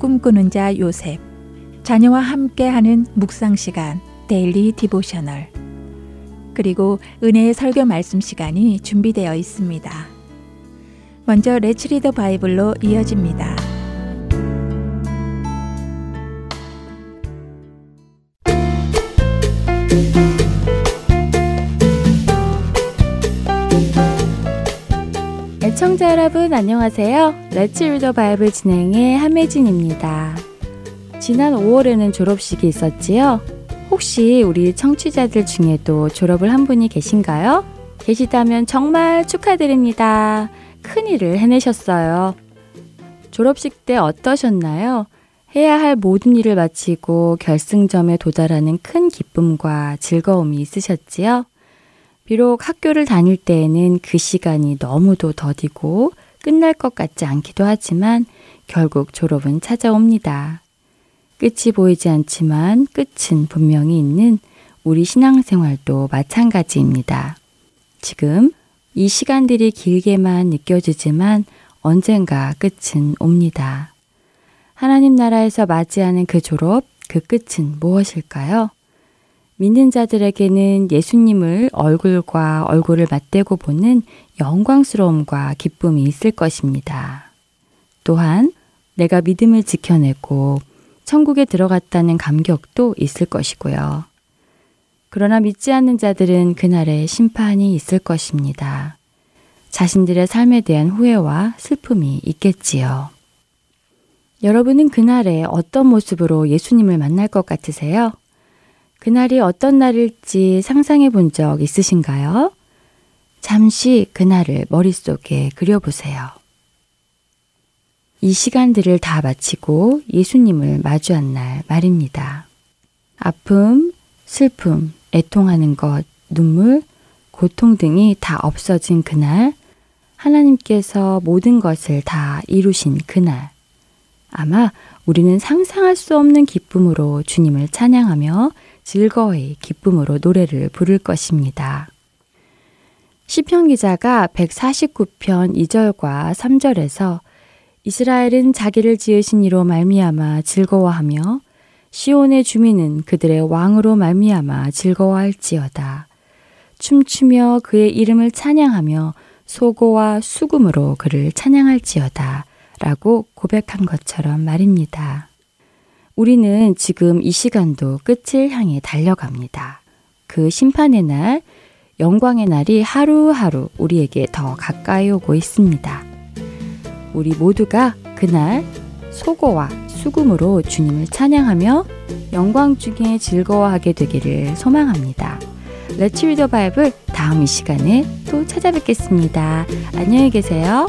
꿈꾸는 자 요셉 자녀와 함께하는 묵상 시간 Daily Devotional 그리고 은혜의 설교 말씀 시간이 준비되어 있습니다. 먼저 Let's Read the Bible로 이어집니다. 애청자 여러분 안녕하세요. 레츠 리더 바이블 진행의 함혜진입니다. 지난 5월에는 졸업식이 있었지요. 혹시 우리 청취자들 중에도 졸업을 한 분이 계신가요? 계시다면 정말 축하드립니다. 큰 일을 해내셨어요. 졸업식 때 어떠셨나요? 해야 할 모든 일을 마치고 결승점에 도달하는 큰 기쁨과 즐거움이 있으셨지요? 비록 학교를 다닐 때에는 그 시간이 너무도 더디고 끝날 것 같지 않기도 하지만 결국 졸업은 찾아옵니다. 끝이 보이지 않지만 끝은 분명히 있는 우리 신앙생활도 마찬가지입니다. 지금 이 시간들이 길게만 느껴지지만 언젠가 끝은 옵니다. 하나님 나라에서 맞이하는 그 졸업, 그 끝은 무엇일까요? 믿는 자들에게는 예수님을 얼굴과 얼굴을 맞대고 보는 영광스러움과 기쁨이 있을 것입니다. 또한 내가 믿음을 지켜내고 천국에 들어갔다는 감격도 있을 것이고요. 그러나 믿지 않는 자들은 그날에 심판이 있을 것입니다. 자신들의 삶에 대한 후회와 슬픔이 있겠지요. 여러분은 그날에 어떤 모습으로 예수님을 만날 것 같으세요? 그날이 어떤 날일지 상상해 본 적 있으신가요? 잠시 그날을 머릿속에 그려보세요. 이 시간들을 다 마치고 예수님을 마주한 날 말입니다. 아픔, 슬픔, 애통하는 것, 눈물, 고통 등이 다 없어진 그날, 하나님께서 모든 것을 다 이루신 그날, 아마 우리는 상상할 수 없는 기쁨으로 주님을 찬양하며 즐거이 기쁨으로 노래를 부를 것입니다. 시편 기자가 149편 2절과 3절에서 이스라엘은 자기를 지으신 이로 말미암아 즐거워하며 시온의 주민은 그들의 왕으로 말미암아 즐거워할지어다. 춤추며 그의 이름을 찬양하며 소고와 수금으로 그를 찬양할지어다. 라고 고백한 것처럼 말입니다. 우리는 지금 이 시간도 끝을 향해 달려갑니다. 그 심판의 날, 영광의 날이 하루하루 우리에게 더 가까이 오고 있습니다. 우리 모두가 그날 소고와 수금으로 주님을 찬양하며 영광 중에 즐거워하게 되기를 소망합니다. 레츠 리더 바이블 다음 이 시간에 또 찾아뵙겠습니다. 안녕히 계세요.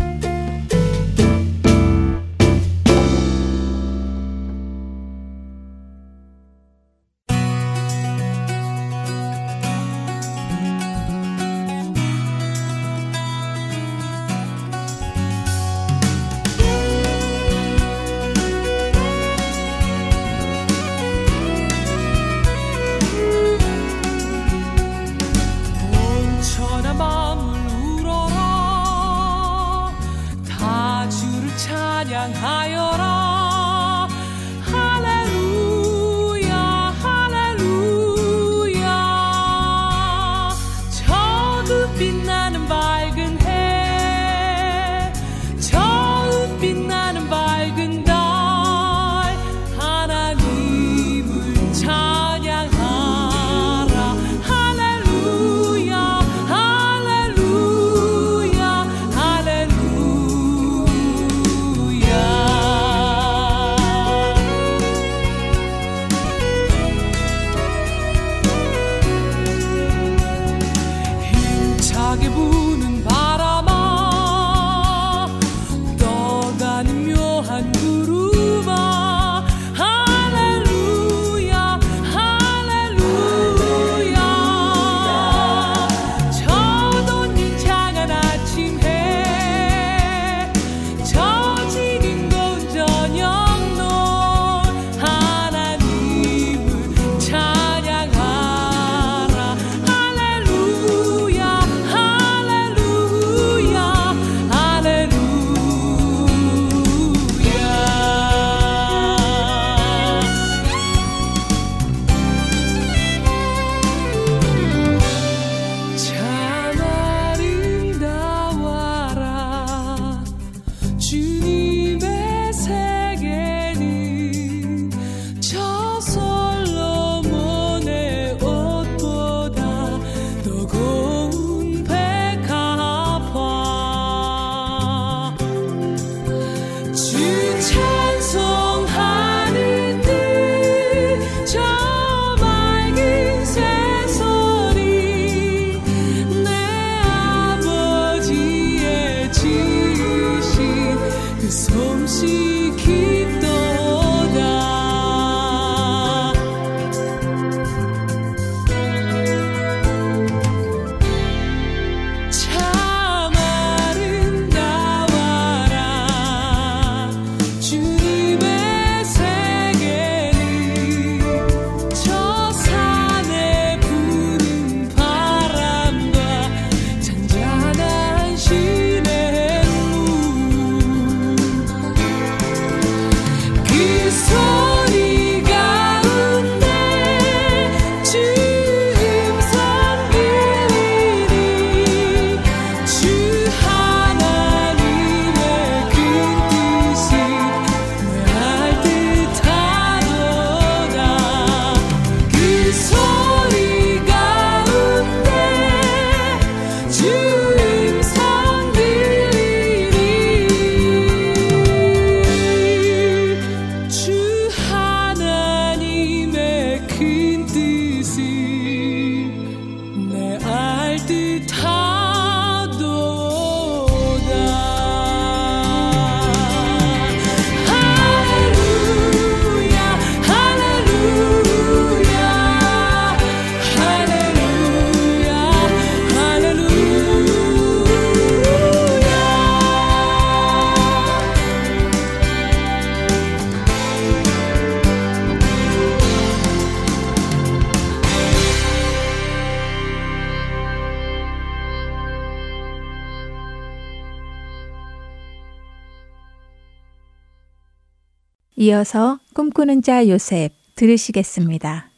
이어서 꿈꾸는 자 요셉 들으시겠습니다.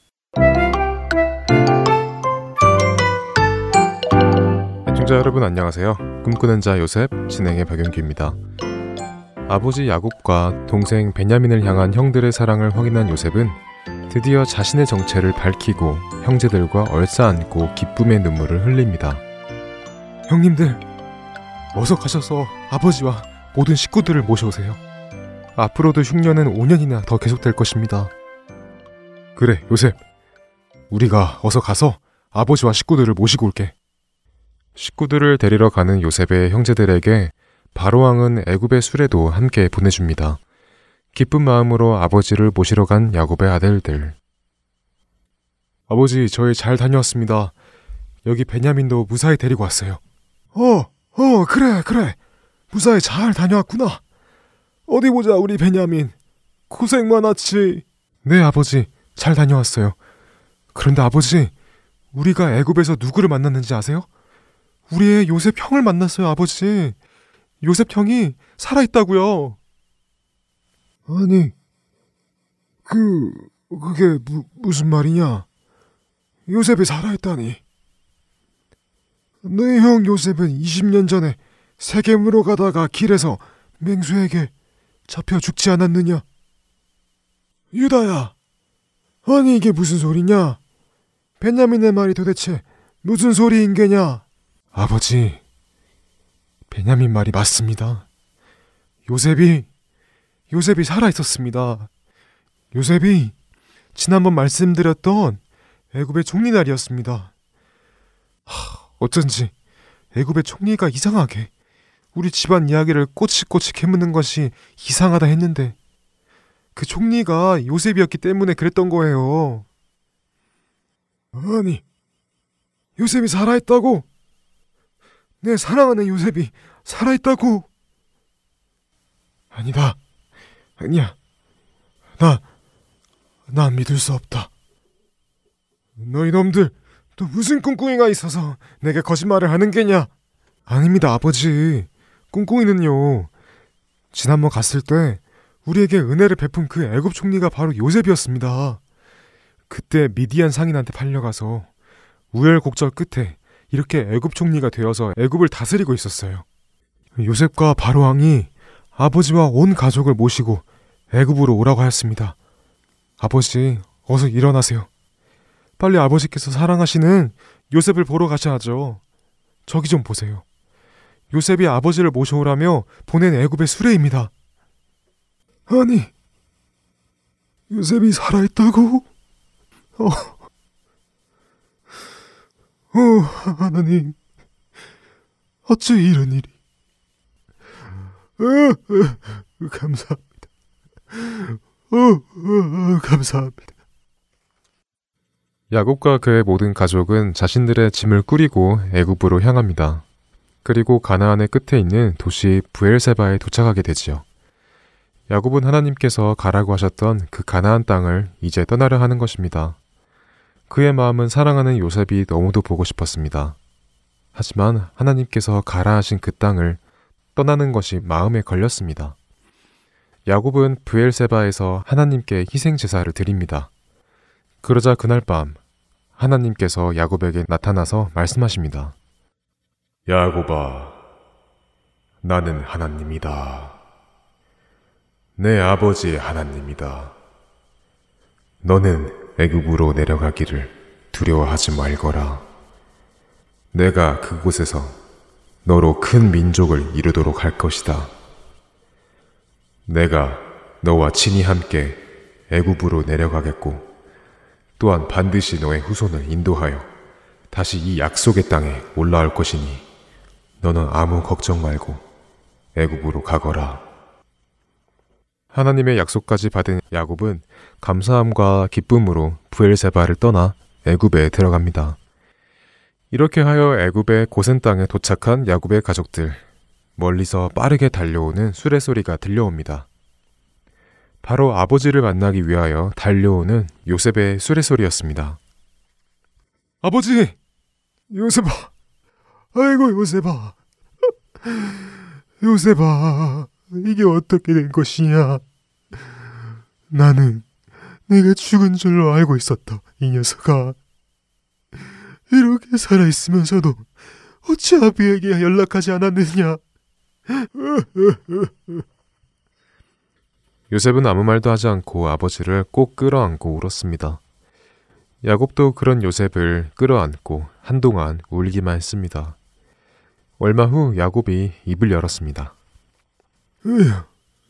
애청자 여러분 안녕하세요. 꿈꾸는 자 요셉 진행의 박영규입니다. 아버지 야곱과 동생 베냐민을 향한 형들의 사랑을 확인한 요셉은 드디어 자신의 정체를 밝히고 형제들과 얼싸안고 기쁨의 눈물을 흘립니다. 형님들, 어서 가셔서 아버지와 모든 식구들을 모셔오세요. 앞으로도 흉년은 5년이나 더 계속될 것입니다. 그래, 요셉. 우리가 어서 가서 아버지와 식구들을 모시고 올게. 식구들을 데리러 가는 요셉의 형제들에게 바로왕은 애굽의 수레도 함께 보내줍니다. 기쁜 마음으로 아버지를 모시러 간 야곱의 아들들. 아버지, 저희 잘 다녀왔습니다. 여기 베냐민도 무사히 데리고 왔어요. 어, 어, 그래, 그래. 무사히 잘 다녀왔구나. 어디 보자, 우리 베냐민. 고생 많았지. 네, 아버지. 잘 다녀왔어요. 그런데 아버지, 우리가 애굽에서 누구를 만났는지 아세요? 우리의 요셉 형을 만났어요, 아버지. 요셉 형이 살아있다고요. 아니, 그, 그게 무, 무슨 말이냐? 요셉이 살아있다니. 너희 형 요셉은 20년 전에 세겜으로 가다가 길에서 맹수에게 잡혀 죽지 않았느냐? 유다야, 아니 이게 무슨 소리냐? 베냐민의 말이 도대체 무슨 소리인 게냐? 아버지, 베냐민 말이 맞습니다. 요셉이, 요셉이 살아 있었습니다. 요셉이 지난번 말씀드렸던 애굽의 총리 날이었습니다. 하, 어쩐지 애굽의 총리가 이상하게 우리 집안 이야기를 꼬치꼬치 캐묻는 것이 이상하다 했는데 그 총리가 요셉이었기 때문에 그랬던 거예요. 아니, 요셉이 살아있다고? 내 사랑하는 요셉이 살아있다고? 아니다. 아니야. 나, 나 믿을 수 없다. 너희 놈들, 또 무슨 꿍꿍이가 있어서 내게 거짓말을 하는 게냐? 아닙니다, 아버지. 꿍꿍이는요. 지난번 갔을 때 우리에게 은혜를 베푼 그 애굽 총리가 바로 요셉이었습니다. 그때 미디안 상인한테 팔려가서 우열곡절 끝에 이렇게 애굽 총리가 되어서 애굽을 다스리고 있었어요. 요셉과 바로 왕이 아버지와 온 가족을 모시고 애굽으로 오라고 하였습니다. 아버지, 어서 일어나세요. 빨리 아버지께서 사랑하시는 요셉을 보러 가셔야죠. 저기 좀 보세요. 요셉이 아버지를 모셔오라며 보낸 애굽의 수레입니다. 아니, 요셉이 살아있다고? 어, 어, 하나님, 어찌 이런 일이? 어, 어, 감사합니다. 어, 어, 감사합니다. 야곱과 그의 모든 가족은 자신들의 짐을 꾸리고 애굽으로 향합니다. 그리고 가나안의 끝에 있는 도시 부엘세바에 도착하게 되지요. 야곱은 하나님께서 가라고 하셨던 그 가나안 땅을 이제 떠나려 하는 것입니다. 그의 마음은 사랑하는 요셉이 너무도 보고 싶었습니다. 하지만 하나님께서 가라 하신 그 땅을 떠나는 것이 마음에 걸렸습니다. 야곱은 부엘세바에서 하나님께 희생 제사를 드립니다. 그러자 그날 밤 하나님께서 야곱에게 나타나서 말씀하십니다. 야곱아, 나는 하나님이다. 내 아버지의 하나님이다. 너는 애굽으로 내려가기를 두려워하지 말거라. 내가 그곳에서 너로 큰 민족을 이루도록 할 것이다. 내가 너와 친히 함께 애굽으로 내려가겠고 또한 반드시 너의 후손을 인도하여 다시 이 약속의 땅에 올라올 것이니 너는 아무 걱정 말고 애굽으로 가거라. 하나님의 약속까지 받은 야곱은 감사함과 기쁨으로 부엘세바를 떠나 애굽에 들어갑니다. 이렇게 하여 애굽의 고센 땅에 도착한 야곱의 가족들 멀리서 빠르게 달려오는 수레 소리가 들려옵니다. 바로 아버지를 만나기 위하여 달려오는 요셉의 수레 소리였습니다. 아버지, 요셉아, 아이고 요셉아 요셉아 이게 어떻게 된 것이냐 나는 내가 죽은 줄로 알고 있었다. 이 녀석아. 이렇게 살아있으면서도 어찌 아비에게 연락하지 않았느냐? 요셉은 아무 말도 하지 않고 아버지를 꼭 끌어안고 울었습니다. 야곱도 그런 요셉을 끌어안고 한동안 울기만 했습니다. 얼마 후 야곱이 입을 열었습니다. 에휴,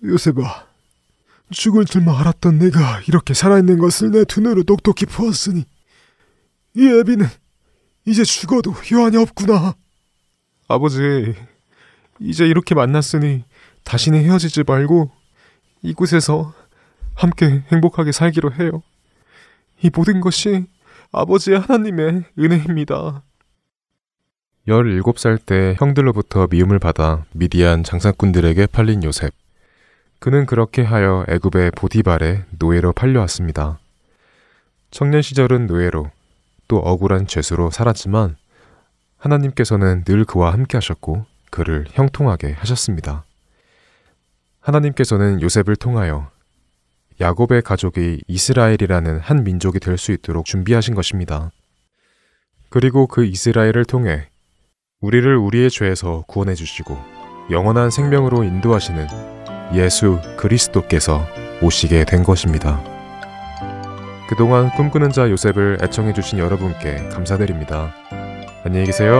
요셉아, 죽을 줄만 알았던 내가 이렇게 살아있는 것을 내 두 눈으로 똑똑히 보았으니 이 애비는 이제 죽어도 여한이 없구나. 아버지, 이제 이렇게 만났으니 다시는 헤어지지 말고 이곳에서 함께 행복하게 살기로 해요. 이 모든 것이 아버지의 하나님의 은혜입니다. 17살 때 형들로부터 미움을 받아 미디안 장사꾼들에게 팔린 요셉. 그는 그렇게 하여 애굽의 보디발의 노예로 팔려왔습니다. 청년 시절은 노예로 또 억울한 죄수로 살았지만 하나님께서는 늘 그와 함께 하셨고 그를 형통하게 하셨습니다. 하나님께서는 요셉을 통하여 야곱의 가족이 이스라엘이라는 한 민족이 될 수 있도록 준비하신 것입니다. 그리고 그 이스라엘을 통해 우리를 우리의 죄에서 구원해 주시고 영원한 생명으로 인도하시는 예수 그리스도께서 오시게 된 것입니다. 그동안 꿈꾸는 자 요셉을 애청해 주신 여러분께 감사드립니다. 안녕히 계세요.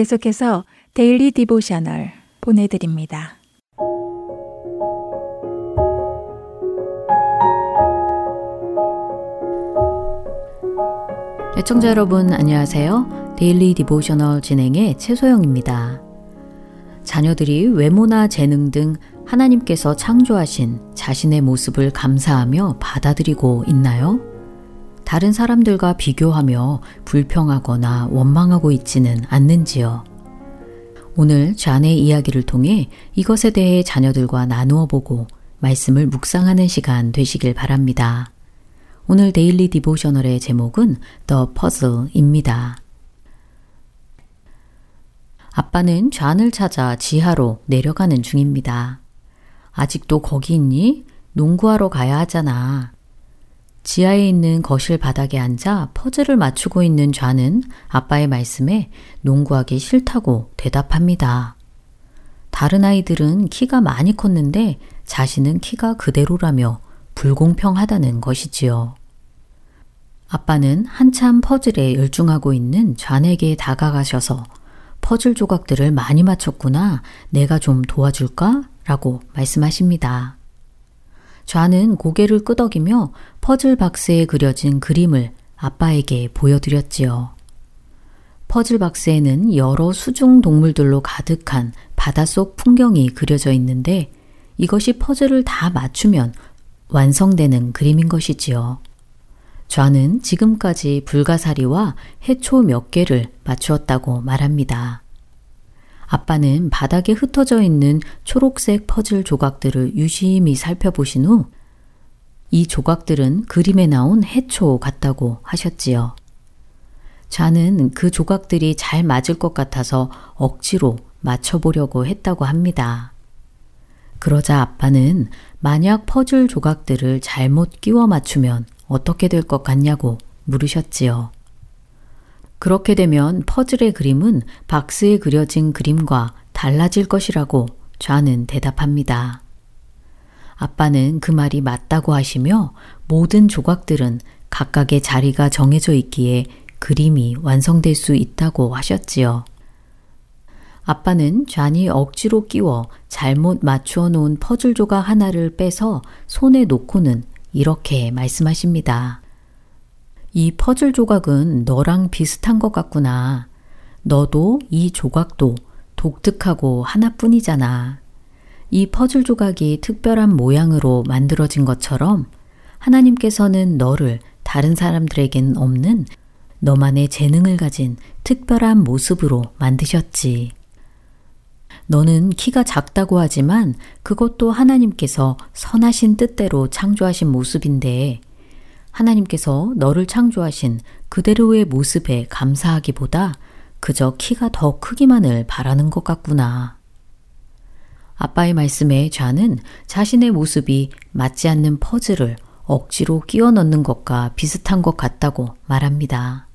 계속해서 Daily Devotional 보내드립니다. 애청자 여러분 안녕하세요. Daily Devotional 진행의 최소영입니다. 자녀들이 외모나 재능 등 하나님께서 창조하신 자신의 모습을 감사하며 받아들이고 있나요? 다른 사람들과 비교하며 불평하거나 원망하고 있지는 않는지요. 오늘 좌의 이야기를 통해 이것에 대해 자녀들과 나누어 보고 말씀을 묵상하는 시간 되시길 바랍니다. 오늘 데일리 디보셔널의 제목은 The Puzzle입니다. 아빠는 좌을 찾아 지하로 내려가는 중입니다. 아직도 거기 있니? 농구하러 가야 하잖아. 지하에 있는 거실 바닥에 앉아 퍼즐을 맞추고 있는 좌는 아빠의 말씀에 농구하기 싫다고 대답합니다. 다른 아이들은 키가 많이 컸는데 자신은 키가 그대로라며 불공평하다는 것이지요. 아빠는 한참 퍼즐에 열중하고 있는 좌에게 다가가셔서 퍼즐 조각들을 많이 맞췄구나. 내가 좀 도와줄까? 라고 말씀하십니다. 좌는 고개를 끄덕이며 퍼즐 박스에 그려진 그림을 아빠에게 보여드렸지요. 퍼즐 박스에는 여러 수중 동물들로 가득한 바닷속 풍경이 그려져 있는데 이것이 퍼즐을 다 맞추면 완성되는 그림인 것이지요. 좌는 지금까지 불가사리와 해초 몇 개를 맞추었다고 말합니다. 아빠는 바닥에 흩어져 있는 초록색 퍼즐 조각들을 유심히 살펴보신 후 이 조각들은 그림에 나온 해초 같다고 하셨지요. 좌는 그 조각들이 잘 맞을 것 같아서 억지로 맞춰보려고 했다고 합니다. 그러자 아빠는 만약 퍼즐 조각들을 잘못 끼워 맞추면 어떻게 될 것 같냐고 물으셨지요. 그렇게 되면 퍼즐의 그림은 박스에 그려진 그림과 달라질 것이라고 좌는 대답합니다. 아빠는 그 말이 맞다고 하시며 모든 조각들은 각각의 자리가 정해져 있기에 그림이 완성될 수 있다고 하셨지요. 아빠는 좌이 억지로 끼워 잘못 맞추어 놓은 퍼즐 조각 하나를 빼서 손에 놓고는 이렇게 말씀하십니다. 이 퍼즐 조각은 너랑 비슷한 것 같구나. 너도 이 조각도 독특하고 하나뿐이잖아. 이 퍼즐 조각이 특별한 모양으로 만들어진 것처럼 하나님께서는 너를 다른 사람들에겐 없는 너만의 재능을 가진 특별한 모습으로 만드셨지. 너는 키가 작다고 하지만 그것도 하나님께서 선하신 뜻대로 창조하신 모습인데 하나님께서 너를 창조하신 그대로의 모습에 감사하기보다 그저 키가 더 크기만을 바라는 것 같구나. 아빠의 말씀에 좌는 자신의 모습이 맞지 않는 퍼즐을 억지로 끼워 넣는 것과 비슷한 것 같다고 말합니다.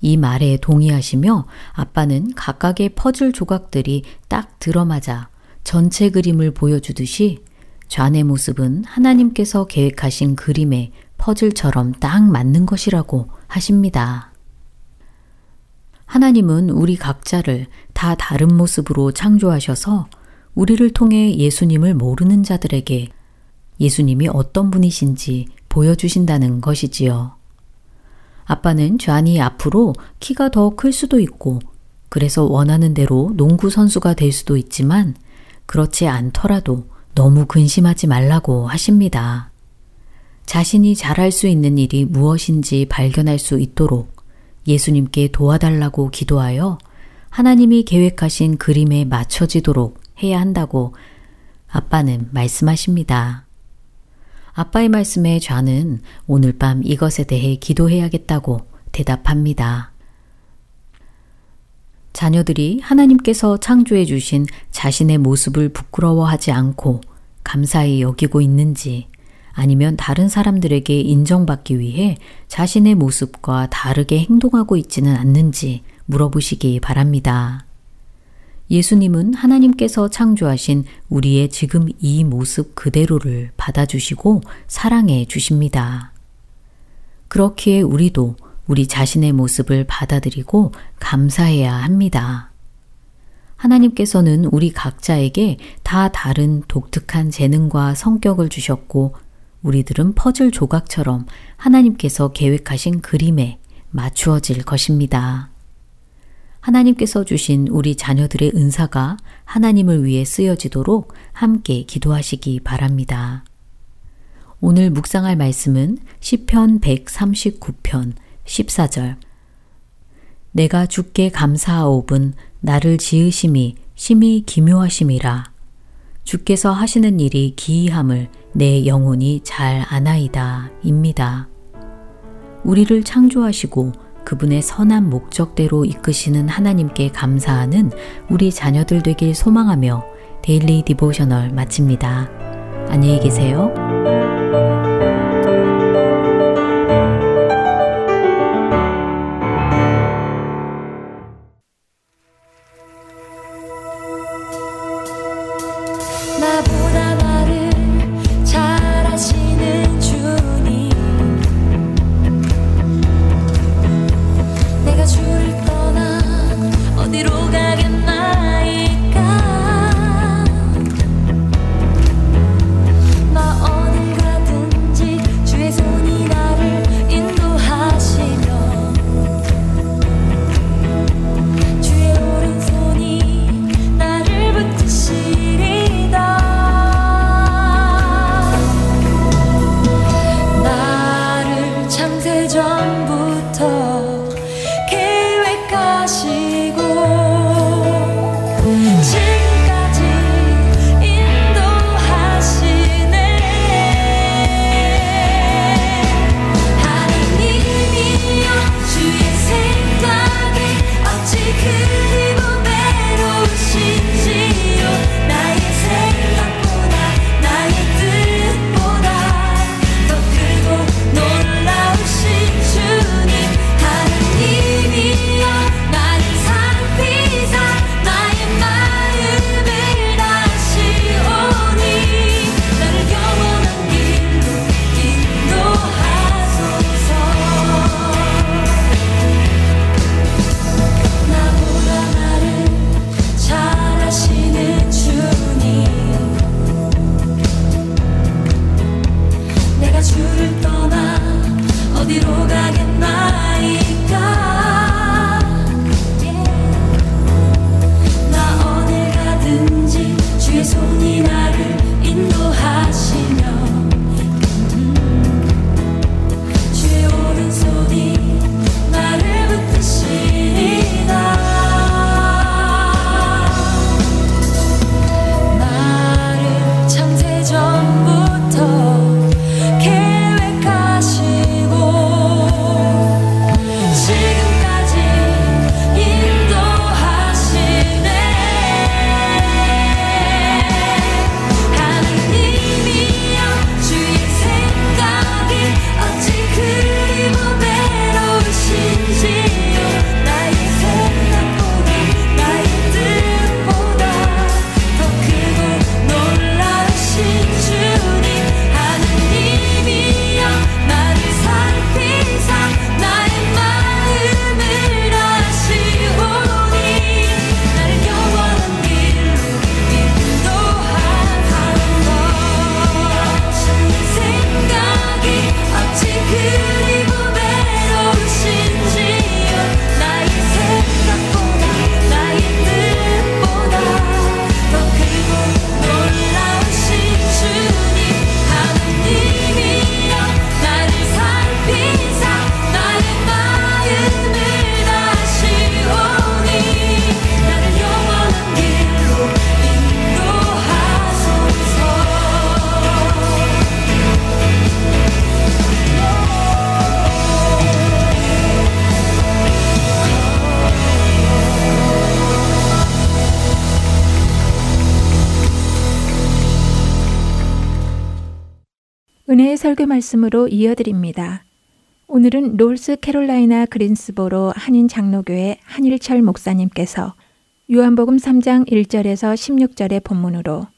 이 말에 동의하시며 아빠는 각각의 퍼즐 조각들이 딱 들어맞아 전체 그림을 보여주듯이 좌의 모습은 하나님께서 계획하신 그림에 퍼즐처럼 딱 맞는 것이라고 하십니다. 하나님은 우리 각자를 다 다른 모습으로 창조하셔서 우리를 통해 예수님을 모르는 자들에게 예수님이 어떤 분이신지 보여주신다는 것이지요. 아빠는 좌니 앞으로 키가 더 클 수도 있고 그래서 원하는 대로 농구 선수가 될 수도 있지만 그렇지 않더라도 너무 근심하지 말라고 하십니다. 자신이 잘할 수 있는 일이 무엇인지 발견할 수 있도록 예수님께 도와달라고 기도하여 하나님이 계획하신 그림에 맞춰지도록 해야 한다고 아빠는 말씀하십니다. 아빠의 말씀에 좌는 오늘 밤 이것에 대해 기도해야겠다고 대답합니다. 자녀들이 하나님께서 창조해 주신 자신의 모습을 부끄러워하지 않고 감사히 여기고 있는지 아니면 다른 사람들에게 인정받기 위해 자신의 모습과 다르게 행동하고 있지는 않는지 물어보시기 바랍니다. 예수님은 하나님께서 창조하신 우리의 지금 이 모습 그대로를 받아주시고 사랑해 주십니다. 그렇기에 우리도 우리 자신의 모습을 받아들이고 감사해야 합니다. 하나님께서는 우리 각자에게 다 다른 독특한 재능과 성격을 주셨고, 우리들은 퍼즐 조각처럼 하나님께서 계획하신 그림에 맞추어질 것입니다. 하나님께서 주신 우리 자녀들의 은사가 하나님을 위해 쓰여지도록 함께 기도하시기 바랍니다. 오늘 묵상할 말씀은 시편 139편 14절 내가 주께 감사하옵은 나를 지으심이 심히 기묘하심이라 주께서 하시는 일이 기이함을 내 영혼이 잘 아나이다 입니다. 우리를 창조하시고 그분의 선한 목적대로 이끄시는 하나님께 감사하는 우리 자녀들 되길 소망하며 데일리 디보셔널 마칩니다. 안녕히 계세요. 은혜의 설교 말씀으로 이어드립니다. 오늘은 롤스 캐롤라이나 그린스보로 한인 장로교회 한일철 목사님께서 요한복음 3장 1절에서 16절의 본문으로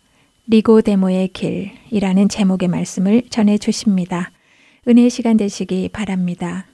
리고 데모의 길이라는 제목의 말씀을 전해 주십니다. 은혜의 시간 되시기 바랍니다.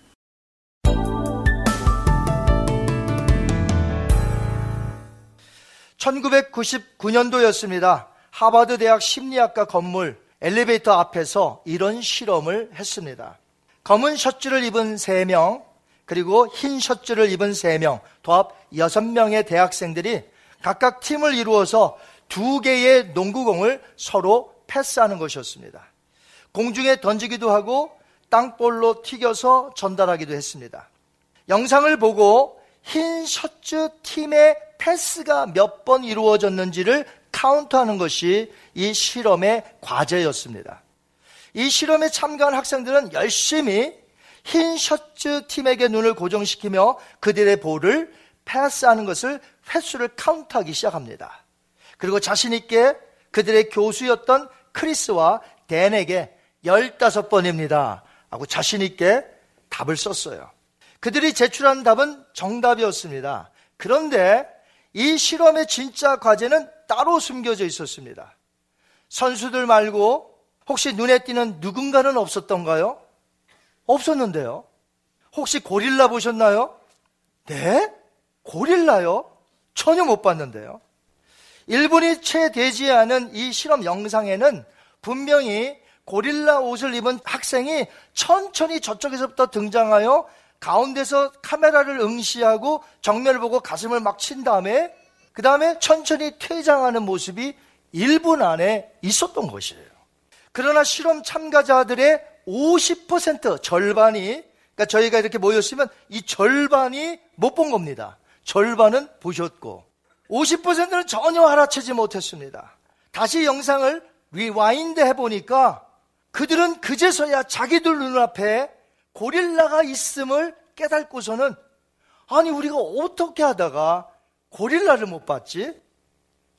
1999년도였습니다. 하버드 대학 심리학과 건물 엘리베이터 앞에서 이런 실험을 했습니다. 검은 셔츠를 입은 3명, 그리고 흰 셔츠를 입은 3명, 도합 6명의 대학생들이 각각 팀을 이루어서 두 개의 농구공을 서로 패스하는 것이었습니다. 공중에 던지기도 하고 땅볼로 튀겨서 전달하기도 했습니다. 영상을 보고 흰 셔츠 팀의 패스가 몇 번 이루어졌는지를 카운트하는 것이 이 실험의 과제였습니다. 이 실험에 참가한 학생들은 열심히 흰 셔츠 팀에게 눈을 고정시키며 그들의 볼을 패스하는 것을 횟수를 카운트하기 시작합니다. 그리고 자신있게 그들의 교수였던 크리스와 댄에게 15번입니다. 하고 자신있게 답을 썼어요. 그들이 제출한 답은 정답이었습니다. 그런데 이 실험의 진짜 과제는 따로 숨겨져 있었습니다. 선수들 말고 혹시 눈에 띄는 누군가는 없었던가요? 없었는데요. 혹시 고릴라 보셨나요? 네? 고릴라요? 전혀 못 봤는데요. 1분이 채 되지 않은 이 실험 영상에는 분명히 고릴라 옷을 입은 학생이 천천히 저쪽에서부터 등장하여 가운데서 카메라를 응시하고 정면을 보고 가슴을 막 친 다음에 그 다음에 천천히 퇴장하는 모습이 1분 안에 있었던 것이에요. 그러나 실험 참가자들의 50% 절반이 그러니까 저희가 이렇게 모였으면 이 절반이 못 본 겁니다. 절반은 보셨고 50%는 전혀 알아채지 못했습니다. 다시 영상을 rewind 해보니까 그들은 그제서야 자기들 눈앞에 고릴라가 있음을 깨닫고서는 아니 우리가 어떻게 하다가 고릴라를 못 봤지?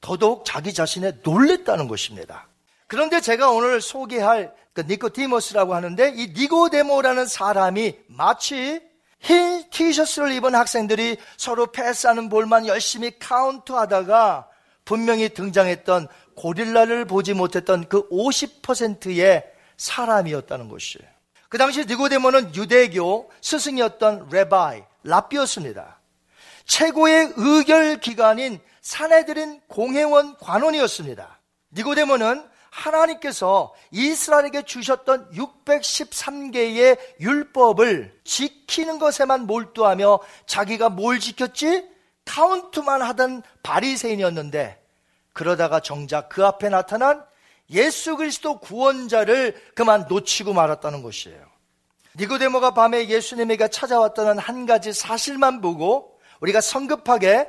더더욱 자기 자신에 놀랬다는 것입니다. 그런데 제가 오늘 소개할 그 니코티모스라고 하는데 이 니고데모라는 사람이 마치 흰 티셔츠를 입은 학생들이 서로 패스하는 볼만 열심히 카운트하다가 분명히 등장했던 고릴라를 보지 못했던 그 50%의 사람이었다는 것이에요. 그 당시 니고데모는 유대교 스승이었던 레바이, 랍비였습니다. 최고의 의결 기관인 사내들인 공회원 관원이었습니다. 니고데모는 하나님께서 이스라엘에게 주셨던 613개의 율법을 지키는 것에만 몰두하며 자기가 뭘 지켰지? 카운트만 하던 바리새인이었는데 그러다가 정작 그 앞에 나타난 예수 그리스도 구원자를 그만 놓치고 말았다는 것이에요. 니고데모가 밤에 예수님에게 찾아왔다는 한 가지 사실만 보고 우리가 성급하게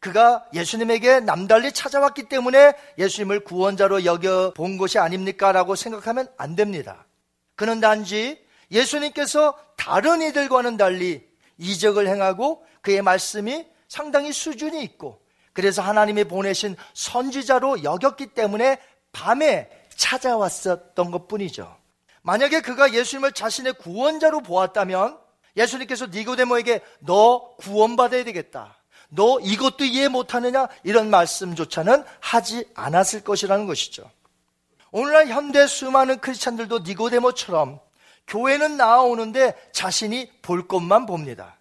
그가 예수님에게 남달리 찾아왔기 때문에 예수님을 구원자로 여겨 본 것이 아닙니까? 라고 생각하면 안 됩니다. 그는 단지 예수님께서 다른 이들과는 달리 이적을 행하고 그의 말씀이 상당히 수준이 있고 그래서 하나님이 보내신 선지자로 여겼기 때문에 밤에 찾아왔었던 것 뿐이죠. 만약에 그가 예수님을 자신의 구원자로 보았다면 예수님께서 니고데모에게 너 구원받아야 되겠다. 너 이것도 이해 못하느냐? 이런 말씀조차는 하지 않았을 것이라는 것이죠. 오늘날 현대 수많은 크리스찬들도 니고데모처럼 교회는 나오는데 자신이 볼 것만 봅니다.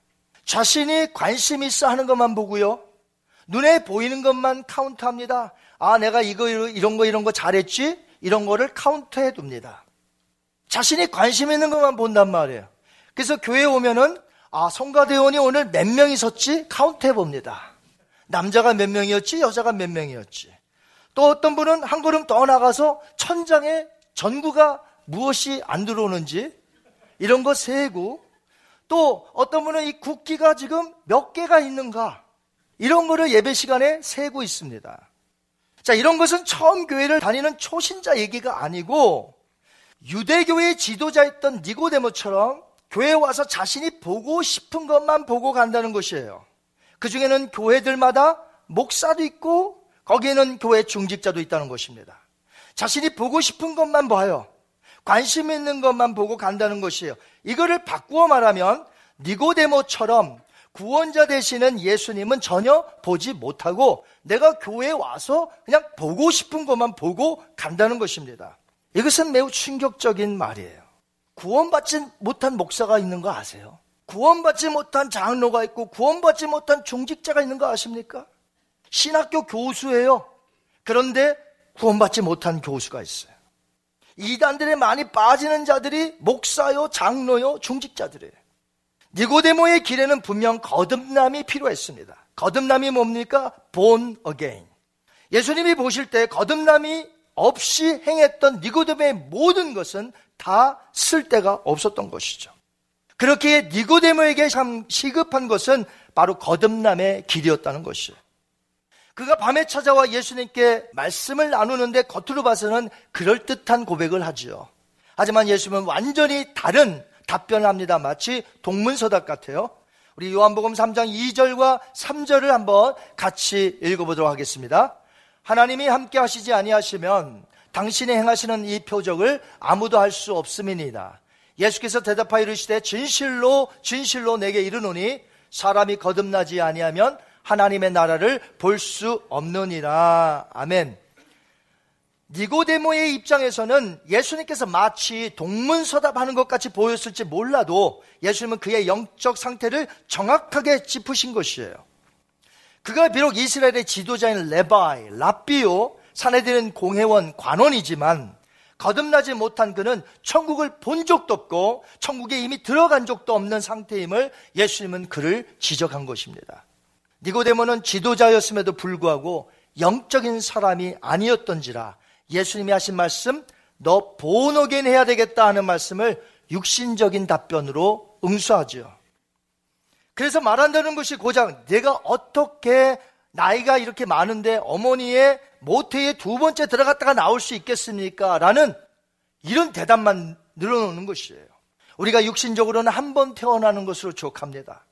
자신이 관심 있어 하는 것만 보고요. 눈에 보이는 것만 카운트합니다. 아, 내가 이거, 이런 거, 이런 거 잘했지? 이런 거를 카운트해 둡니다. 자신이 관심 있는 것만 본단 말이에요. 그래서 교회에 오면은 아, 성가대원이 오늘 몇 명이 섰지? 카운트 해봅니다. 남자가 몇 명이었지? 여자가 몇 명이었지? 또 어떤 분은 한 걸음 더 나가서 천장에 전구가 무엇이 안 들어오는지 이런 거 세고 또 어떤 분은 이 국기가 지금 몇 개가 있는가 이런 거를 예배 시간에 세고 있습니다. 자, 이런 것은 처음 교회를 다니는 초신자 얘기가 아니고 유대교의 지도자였던 니고데모처럼 교회에 와서 자신이 보고 싶은 것만 보고 간다는 것이에요. 그 중에는 교회들마다 목사도 있고 거기에는 교회 중직자도 있다는 것입니다. 자신이 보고 싶은 것만 봐요. 관심 있는 것만 보고 간다는 것이에요. 이거를 바꾸어 말하면 니고데모처럼 구원자 되시는 예수님은 전혀 보지 못하고 내가 교회에 와서 그냥 보고 싶은 것만 보고 간다는 것입니다. 이것은 매우 충격적인 말이에요. 구원받지 못한 목사가 있는 거 아세요? 구원받지 못한 장로가 있고 구원받지 못한 중직자가 있는 거 아십니까? 신학교 교수예요. 그런데 구원받지 못한 교수가 있어요. 이단들에 많이 빠지는 자들이 목사요, 장로요, 중직자들이에요. 니고데모의 길에는 분명 거듭남이 필요했습니다. 거듭남이 뭡니까? born again. 예수님이 보실 때 거듭남이 없이 행했던 니고데모의 모든 것은 다 쓸 데가 없었던 것이죠. 그렇게 니고데모에게 참 시급한 것은 바로 거듭남의 길이었다는 것이에요. 그가 밤에 찾아와 예수님께 말씀을 나누는데 겉으로 봐서는 그럴듯한 고백을 하지요. 하지만 예수님은 완전히 다른 답변을 합니다. 마치 동문서답 같아요. 우리 요한복음 3장 2절과 3절을 한번 같이 읽어보도록 하겠습니다. 하나님이 함께 하시지 아니하시면 당신이 행하시는 이 표적을 아무도 할 수 없음이니이다. 예수께서 대답하여 이르시되 진실로 진실로 내게 이르노니 사람이 거듭나지 아니하면 하나님의 나라를 볼 수 없느니라. 아멘. 니고데모의 입장에서는 예수님께서 마치 동문서답하는 것 같이 보였을지 몰라도 예수님은 그의 영적 상태를 정확하게 짚으신 것이에요. 그가 비록 이스라엘의 지도자인 레바이, 라비오, 사내들은 공회원, 관원이지만 거듭나지 못한 그는 천국을 본 적도 없고 천국에 이미 들어간 적도 없는 상태임을 예수님은 그를 지적한 것입니다. 니고데모는 지도자였음에도 불구하고 영적인 사람이 아니었던지라 예수님이 하신 말씀, 너 본어겐 해야 되겠다 하는 말씀을 육신적인 답변으로 응수하죠. 그래서 말한다는 것이 고작 내가 어떻게 나이가 이렇게 많은데 어머니의 모태에 두 번째 들어갔다가 나올 수 있겠습니까? 라는 이런 대답만 늘어놓는 것이에요. 우리가 육신적으로는 한 번 태어나는 것으로 족합니다.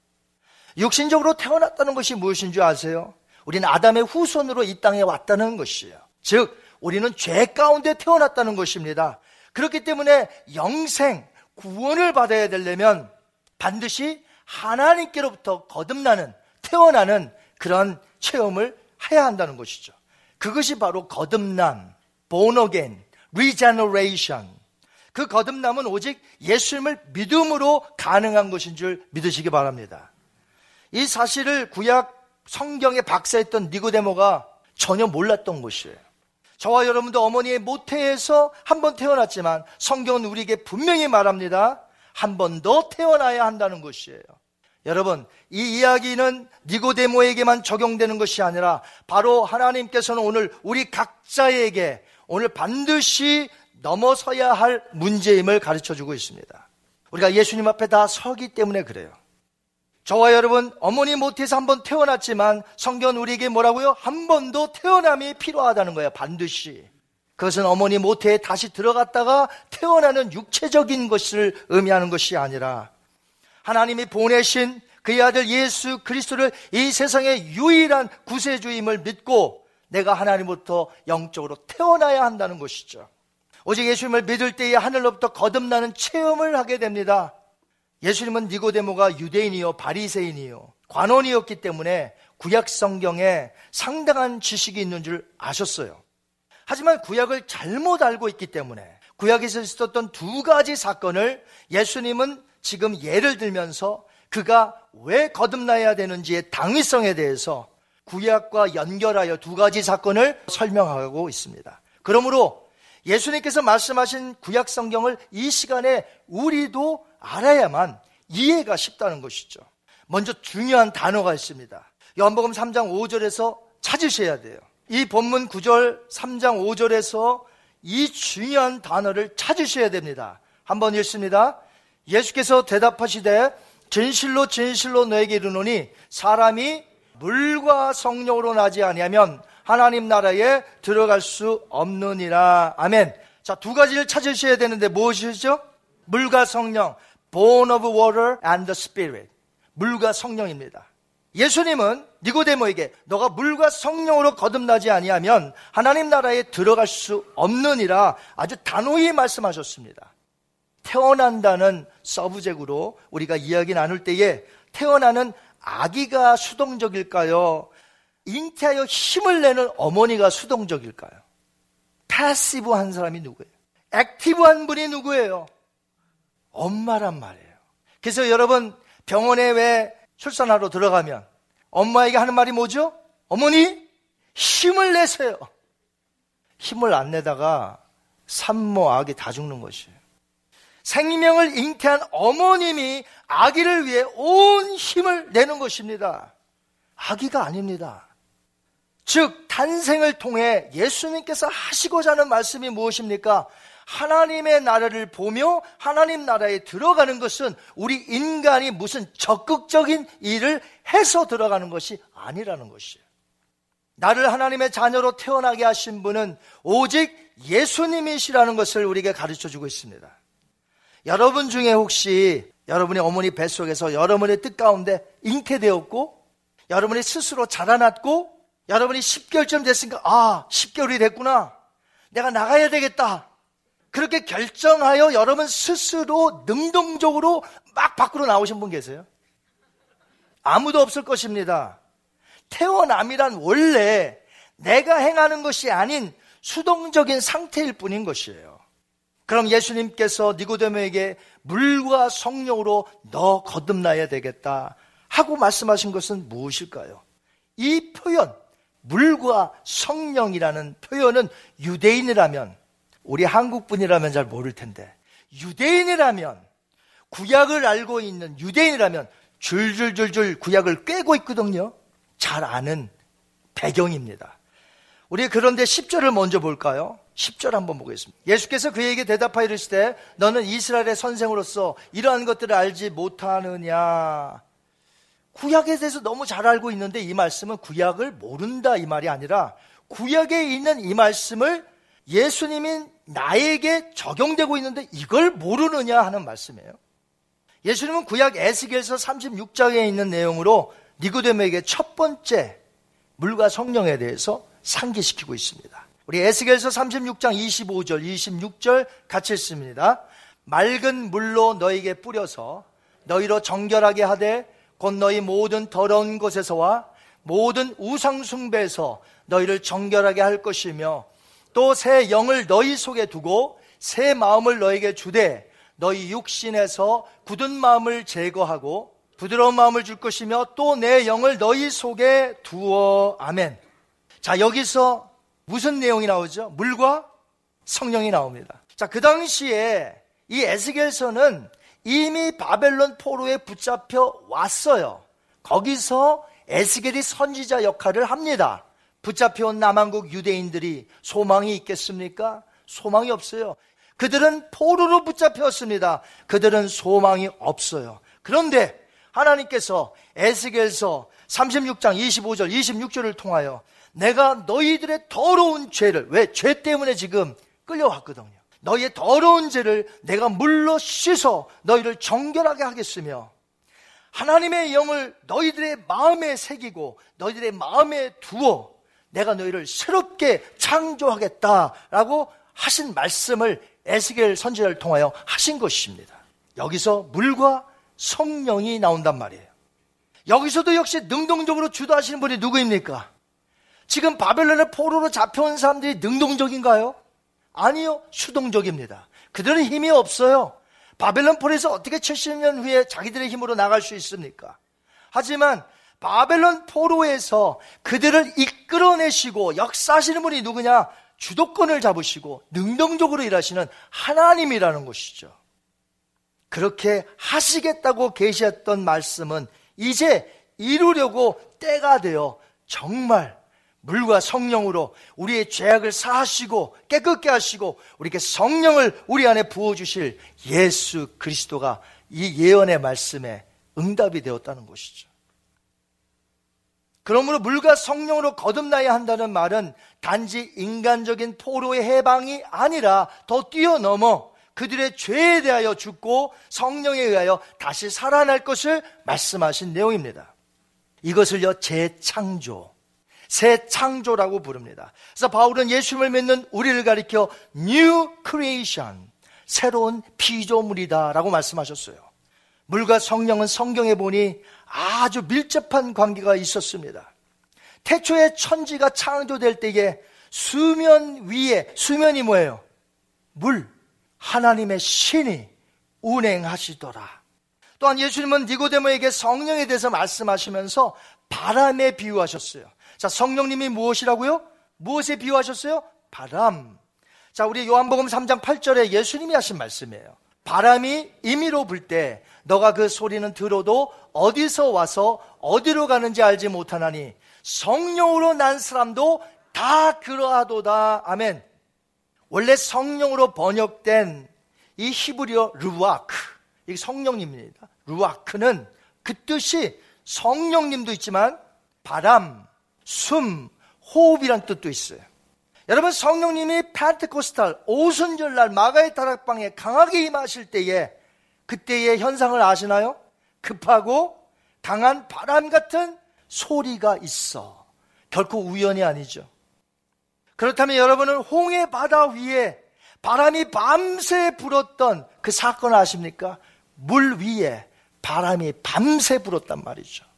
육신적으로 태어났다는 것이 무엇인 줄 아세요? 우리는 아담의 후손으로 이 땅에 왔다는 것이에요. 즉, 우리는 죄 가운데 태어났다는 것입니다. 그렇기 때문에 영생, 구원을 받아야 되려면 반드시 하나님께로부터 거듭나는, 태어나는 그런 체험을 해야 한다는 것이죠. 그것이 바로 거듭남, born again, regeneration. 그 거듭남은 오직 예수님을 믿음으로 가능한 것인 줄 믿으시기 바랍니다. 이 사실을 구약 성경에 박사했던 니고데모가 전혀 몰랐던 것이에요. 저와 여러분도 어머니의 모태에서 한 번 태어났지만 성경은 우리에게 분명히 말합니다. 한 번 더 태어나야 한다는 것이에요. 여러분, 이 이야기는 니고데모에게만 적용되는 것이 아니라 바로 하나님께서는 오늘 우리 각자에게 오늘 반드시 넘어서야 할 문제임을 가르쳐 주고 있습니다. 우리가 예수님 앞에 다 서기 때문에 그래요. 저와 여러분, 어머니 모태에서 한 번 태어났지만 성경 우리에게 뭐라고요? 한번더 태어남이 필요하다는 거예요. 반드시. 그것은 어머니 모태에 다시 들어갔다가 태어나는 육체적인 것을 의미하는 것이 아니라 하나님이 보내신 그의 아들 예수 그리스도를 이 세상의 유일한 구세주임을 믿고 내가 하나님부터 영적으로 태어나야 한다는 것이죠. 오직 예수님을 믿을 때에 하늘로부터 거듭나는 체험을 하게 됩니다. 예수님은 니고데모가 유대인이요 바리새인이요 관원이었기 때문에 구약 성경에 상당한 지식이 있는 줄 아셨어요. 하지만 구약을 잘못 알고 있기 때문에 구약에서 있었던 두 가지 사건을 예수님은 지금 예를 들면서 그가 왜 거듭나야 되는지의 당위성에 대해서 구약과 연결하여 두 가지 사건을 설명하고 있습니다. 그러므로 예수님께서 말씀하신 구약 성경을 이 시간에 우리도 알아야만 이해가 쉽다는 것이죠. 먼저 중요한 단어가 있습니다. 요한복음 3장 5절에서 찾으셔야 돼요. 이 본문 9절 3장 5절에서 이 중요한 단어를 찾으셔야 됩니다. 한번 읽습니다. 예수께서 대답하시되 진실로 진실로 너에게 이르노니 사람이 물과 성령으로 나지 아니하면 하나님 나라에 들어갈 수 없느니라. 아멘. 자, 두 가지를 찾으셔야 되는데 무엇이죠? 물과 성령. born of water and the spirit. 물과 성령입니다. 예수님은 니고데모에게 너가 물과 성령으로 거듭나지 아니하면 하나님 나라에 들어갈 수 없느니라 아주 단호히 말씀하셨습니다. 태어난다는 서브젝으로 우리가 이야기 나눌 때에 태어나는 아기가 수동적일까요? 잉태하여 힘을 내는 어머니가 수동적일까요? passive한 사람이 누구예요? active한 분이 누구예요? 엄마란 말이에요. 그래서 여러분 병원에 왜 출산하러 들어가면 엄마에게 하는 말이 뭐죠? 어머니 힘을 내세요. 힘을 안 내다가 산모 아기 다 죽는 것이에요. 생명을 잉태한 어머님이 아기를 위해 온 힘을 내는 것입니다. 아기가 아닙니다. 즉, 탄생을 통해 예수님께서 하시고자 하는 말씀이 무엇입니까? 하나님의 나라를 보며 하나님 나라에 들어가는 것은 우리 인간이 무슨 적극적인 일을 해서 들어가는 것이 아니라는 것이에요. 나를 하나님의 자녀로 태어나게 하신 분은 오직 예수님이시라는 것을 우리에게 가르쳐 주고 있습니다. 여러분 중에 혹시 여러분의 어머니 뱃속에서 여러분의 뜻 가운데 잉태되었고 여러분이 스스로 자라났고 여러분이 10개월쯤 됐으니까 아 10개월이 됐구나 내가 나가야 되겠다 그렇게 결정하여 여러분 스스로 능동적으로 막 밖으로 나오신 분 계세요? 아무도 없을 것입니다. 태어남이란 원래 내가 행하는 것이 아닌 수동적인 상태일 뿐인 것이에요. 그럼 예수님께서 니고데모에게 물과 성령으로 너 거듭나야 되겠다 하고 말씀하신 것은 무엇일까요? 이 표현, 물과 성령이라는 표현은 유대인이라면 우리 한국 분이라면 잘 모를 텐데 유대인이라면 구약을 알고 있는 유대인이라면 줄줄줄줄 구약을 꿰고 있거든요. 잘 아는 배경입니다. 우리 그런데 10절을 먼저 볼까요? 10절 한번 보겠습니다. 예수께서 그에게 대답하여 이르시되 너는 이스라엘의 선생으로서 이러한 것들을 알지 못하느냐. 구약에 대해서 너무 잘 알고 있는데 이 말씀은 구약을 모른다 이 말이 아니라 구약에 있는 이 말씀을 예수님이 나에게 적용되고 있는데 이걸 모르느냐 하는 말씀이에요. 예수님은 구약 에스겔서 36장에 있는 내용으로 니고데모에게 첫 번째 물과 성령에 대해서 상기시키고 있습니다. 우리 에스겔서 36장 25절, 26절 같이 읽습니다. 맑은 물로 너에게 뿌려서 너희로 정결하게 하되 곧 너희 모든 더러운 곳에서와 모든 우상 숭배에서 너희를 정결하게 할 것이며 또 새 영을 너희 속에 두고 새 마음을 너에게 주되 너희 육신에서 굳은 마음을 제거하고 부드러운 마음을 줄 것이며 또 내 영을 너희 속에 두어 아멘. 자 여기서 무슨 내용이 나오죠? 물과 성령이 나옵니다. 자 그 당시에 이 에스겔서는 이미 바벨론 포로에 붙잡혀 왔어요. 거기서 에스겔이 선지자 역할을 합니다. 붙잡혀온 남한국 유대인들이 소망이 있겠습니까? 소망이 없어요. 그들은 포로로 붙잡혔습니다. 그들은 소망이 없어요. 그런데 하나님께서 에스겔서 36장 25절, 26절을 통하여 내가 너희들의 더러운 죄를, 왜? 죄 때문에 지금 끌려왔거든요. 너희의 더러운 죄를 내가 물로 씻어 너희를 정결하게 하겠으며 하나님의 영을 너희들의 마음에 새기고 너희들의 마음에 두어 내가 너희를 새롭게 창조하겠다라고 하신 말씀을 에스겔 선지자를 통하여 하신 것입니다. 여기서 물과 성령이 나온단 말이에요. 여기서도 역시 능동적으로 주도하시는 분이 누구입니까? 지금 바벨론의 포로로 잡혀온 사람들이 능동적인가요? 아니요, 수동적입니다. 그들은 힘이 없어요. 바벨론 포로에서 어떻게 70년 후에 자기들의 힘으로 나갈 수 있습니까? 하지만 바벨론 포로에서 그들을 이끌어내시고 역사하시는 분이 누구냐? 주도권을 잡으시고 능동적으로 일하시는 하나님이라는 것이죠. 그렇게 하시겠다고 계시했던 말씀은 이제 이루려고 때가 되어 정말 물과 성령으로 우리의 죄악을 사하시고 깨끗게 하시고 우리에게 성령을 우리 안에 부어 주실 예수 그리스도가 이 예언의 말씀에 응답이 되었다는 것이죠. 그러므로 물과 성령으로 거듭나야 한다는 말은 단지 인간적인 포로의 해방이 아니라 더 뛰어넘어 그들의 죄에 대하여 죽고 성령에 의하여 다시 살아날 것을 말씀하신 내용입니다. 이것을요, 재창조. 새 창조라고 부릅니다. 그래서 바울은 예수님을 믿는 우리를 가리켜 new creation, 새로운 피조물이다라고 말씀하셨어요. 물과 성령은 성경에 보니 아주 밀접한 관계가 있었습니다. 태초에 천지가 창조될 때에 수면 위에 수면이 뭐예요? 물 하나님의 신이 운행하시더라. 또한 예수님은 니고데모에게 성령에 대해서 말씀하시면서 바람에 비유하셨어요. 자, 성령님이 무엇이라고요? 무엇에 비유하셨어요? 바람. 자, 우리 요한복음 3장 8절에 예수님이 하신 말씀이에요. 바람이 임의로 불 때 너가 그 소리는 들어도 어디서 와서 어디로 가는지 알지 못하나니 성령으로 난 사람도 다 그러하도다. 아멘. 원래 성령으로 번역된 이 히브리어 루아크, 이게 성령님입니다. 루아크는 그 뜻이 성령님도 있지만 바람, 숨, 호흡이란 뜻도 있어요. 여러분 성령님이 펜테코스탈 오순절 날 마가의 다락방에 강하게 임하실 때에 그때의 현상을 아시나요? 급하고 강한 바람 같은 소리가 있어. 결코 우연이 아니죠. 그렇다면 여러분은 홍해 바다 위에 바람이 밤새 불었던 그 사건 아십니까? 물 위에 바람이 밤새 불었단 말이죠.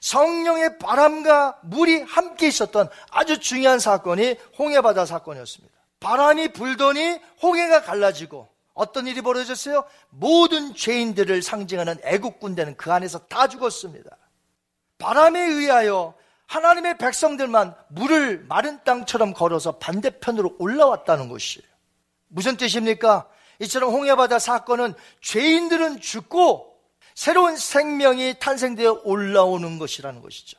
성령의 바람과 물이 함께 있었던 아주 중요한 사건이 홍해바다 사건이었습니다. 바람이 불더니 홍해가 갈라지고 어떤 일이 벌어졌어요? 모든 죄인들을 상징하는 애국 군대는 그 안에서 다 죽었습니다. 바람에 의하여 하나님의 백성들만 물을 마른 땅처럼 걸어서 반대편으로 올라왔다는 것이에요. 무슨 뜻입니까? 이처럼 홍해바다 사건은 죄인들은 죽고 새로운 생명이 탄생되어 올라오는 것이라는 것이죠.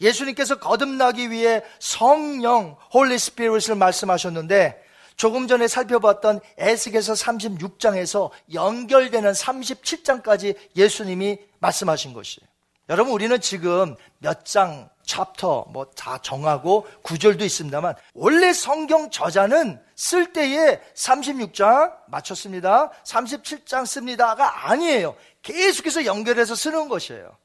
예수님께서 거듭나기 위해 성령, Holy Spirit을 말씀하셨는데 조금 전에 살펴봤던 에스겔서 36장에서 연결되는 37장까지 예수님이 말씀하신 것이에요. 여러분 우리는 지금 몇 장, 챕터 뭐 다 정하고 구절도 있습니다만 원래 성경 저자는 쓸 때에 36장 맞췄습니다. 37장 씁니다가 아니에요. 계속해서 연결해서 쓰는 것이에요.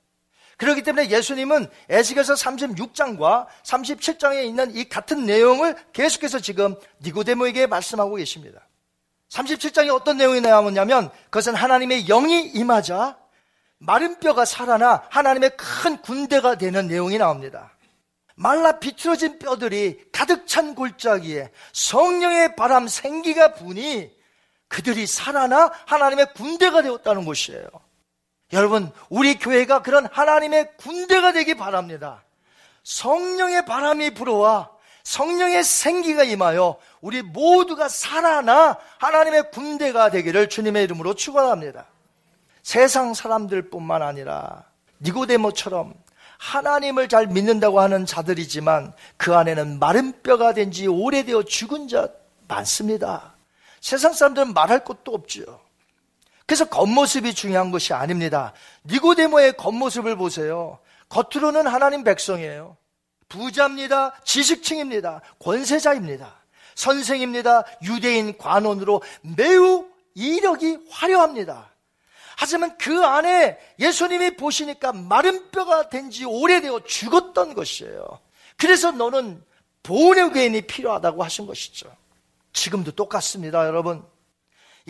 그렇기 때문에 예수님은 에스겔서 36장과 37장에 있는 이 같은 내용을 계속해서 지금 니고데모에게 말씀하고 계십니다. 37장에 어떤 내용이 나오냐면 그것은 하나님의 영이 임하자 마른 뼈가 살아나 하나님의 큰 군대가 되는 내용이 나옵니다. 말라 비틀어진 뼈들이 가득 찬 골짜기에 성령의 바람 생기가 부니 그들이 살아나 하나님의 군대가 되었다는 것이에요. 여러분, 우리 교회가 그런 하나님의 군대가 되기 바랍니다. 성령의 바람이 불어와 성령의 생기가 임하여 우리 모두가 살아나 하나님의 군대가 되기를 주님의 이름으로 축원합니다. 세상 사람들뿐만 아니라 니고데모처럼 하나님을 잘 믿는다고 하는 자들이지만 그 안에는 마른 뼈가 된 지 오래되어 죽은 자 많습니다. 세상 사람들은 말할 것도 없죠. 그래서 겉모습이 중요한 것이 아닙니다. 니고데모의 겉모습을 보세요. 겉으로는 하나님 백성이에요. 부자입니다. 지식층입니다. 권세자입니다. 선생입니다. 유대인 관원으로 매우 이력이 화려합니다. 하지만 그 안에 예수님이 보시니까 마른 뼈가 된 지 오래되어 죽었던 것이에요. 그래서 너는 보호교인이 필요하다고 하신 것이죠. 지금도 똑같습니다, 여러분.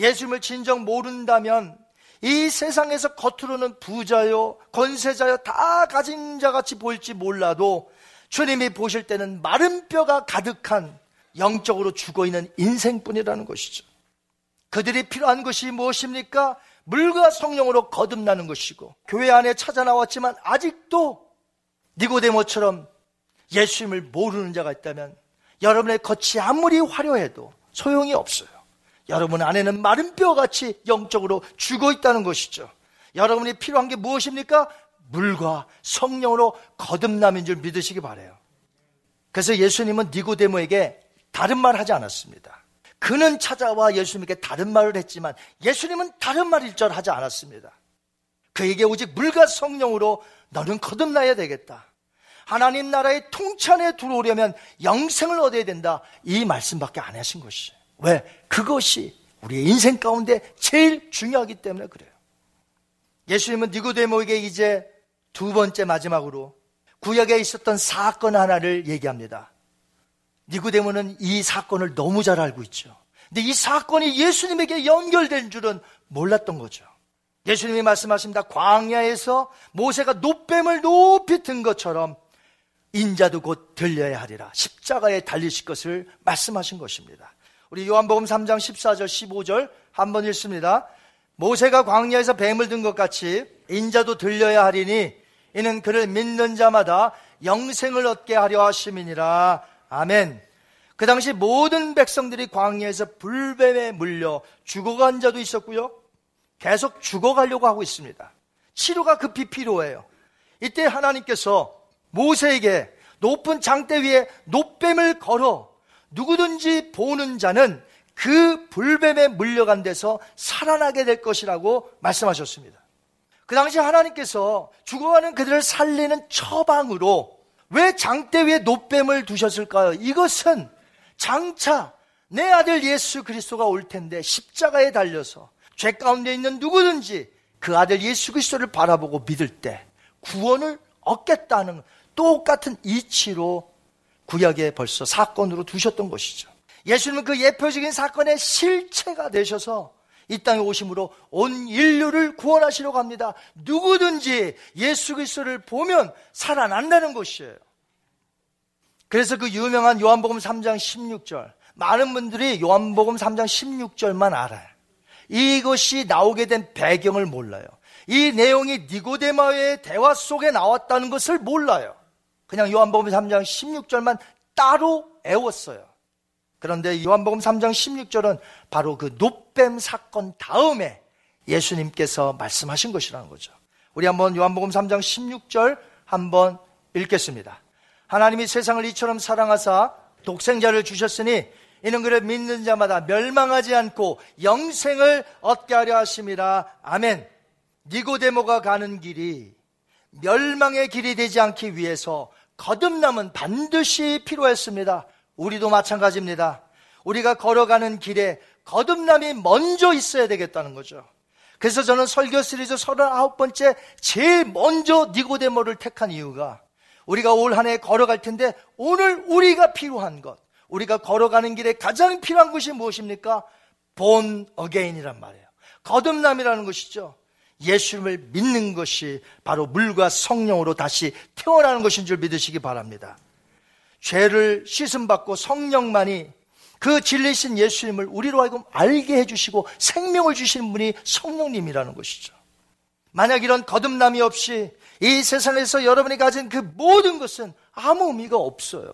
예수님을 진정 모른다면 이 세상에서 겉으로는 부자요, 권세자요, 다 가진 자 같이 보일지 몰라도 주님이 보실 때는 마른 뼈가 가득한 영적으로 죽어 있는 인생뿐이라는 것이죠. 그들이 필요한 것이 무엇입니까? 물과 성령으로 거듭나는 것이고 교회 안에 찾아 나왔지만 아직도 니고데모처럼 예수님을 모르는 자가 있다면 여러분의 겉이 아무리 화려해도 소용이 없어요. 여러분 안에는 마른 뼈같이 영적으로 죽어 있다는 것이죠. 여러분이 필요한 게 무엇입니까? 물과 성령으로 거듭남인 줄 믿으시기 바래요. 그래서 예수님은 니고데모에게 다른 말 하지 않았습니다. 그는 찾아와 예수님께 다른 말을 했지만 예수님은 다른 말일 줄 하지 않았습니다. 그에게 오직 물과 성령으로 너는 거듭나야 되겠다. 하나님 나라의 통찬에 들어오려면 영생을 얻어야 된다. 이 말씀밖에 안 하신 것이에요. 왜? 그것이 우리의 인생 가운데 제일 중요하기 때문에 그래요. 예수님은 니고데모에게 이제 두 번째 마지막으로 구약에 있었던 사건 하나를 얘기합니다. 니고데모는 이 사건을 너무 잘 알고 있죠. 근데 이 사건이 예수님에게 연결된 줄은 몰랐던 거죠. 예수님이 말씀하십니다. 광야에서 모세가 노뱀을 높이 든 것처럼 인자도 곧 들려야 하리라. 십자가에 달리실 것을 말씀하신 것입니다. 우리 요한복음 3장 14절 15절 한번 읽습니다. 모세가 광야에서 뱀을 든 것 같이 인자도 들려야 하리니 이는 그를 믿는 자마다 영생을 얻게 하려 하심이니라. 아멘. 그 당시 모든 백성들이 광야에서 불뱀에 물려 죽어간 자도 있었고요. 계속 죽어가려고 하고 있습니다. 치료가 급히 필요해요. 이때 하나님께서 모세에게 높은 장대 위에 노뱀을 걸어 누구든지 보는 자는 그 불뱀에 물려간 데서 살아나게 될 것이라고 말씀하셨습니다. 그 당시 하나님께서 죽어가는 그들을 살리는 처방으로 왜 장대 위에 노뱀을 두셨을까요? 이것은 장차 내 아들 예수 그리스도가 올 텐데 십자가에 달려서 죄 가운데 있는 누구든지 그 아들 예수 그리스도를 바라보고 믿을 때 구원을 얻겠다는 똑같은 이치로 구약에 벌써 사건으로 두셨던 것이죠. 예수님은 그 예표적인 사건의 실체가 되셔서 이 땅에 오심으로 온 인류를 구원하시려고 합니다. 누구든지 예수 그리스도를 보면 살아난다는 것이에요. 그래서 그 유명한 요한복음 3장 16절 많은 분들이 요한복음 3장 16절만 알아요. 이것이 나오게 된 배경을 몰라요. 이 내용이 니고데마의 대화 속에 나왔다는 것을 몰라요. 그냥 요한복음 3장 16절만 따로 애웠어요. 그런데 요한복음 3장 16절은 바로 그 노뱀 사건 다음에 예수님께서 말씀하신 것이라는 거죠. 우리 한번 요한복음 3장 16절 한번 읽겠습니다. 하나님이 세상을 이처럼 사랑하사 독생자를 주셨으니 이는 그를 믿는 자마다 멸망하지 않고 영생을 얻게 하려 하심이라. 아멘. 니고데모가 가는 길이 멸망의 길이 되지 않기 위해서 거듭남은 반드시 필요했습니다. 우리도 마찬가지입니다. 우리가 걸어가는 길에 거듭남이 먼저 있어야 되겠다는 거죠. 그래서 저는 설교 시리즈 39번째 제일 먼저 니고데모를 택한 이유가 우리가 올 한 해 걸어갈 텐데 오늘 우리가 필요한 것, 우리가 걸어가는 길에 가장 필요한 것이 무엇입니까? 본 어게인이란 말이에요. 거듭남이라는 것이죠. 예수님을 믿는 것이 바로 물과 성령으로 다시 태어나는 것인 줄 믿으시기 바랍니다. 죄를 씻음받고 성령만이 그 진리신 예수님을 우리로 하여금 알게 해주시고 생명을 주시는 분이 성령님이라는 것이죠. 만약 이런 거듭남이 없이 이 세상에서 여러분이 가진 그 모든 것은 아무 의미가 없어요.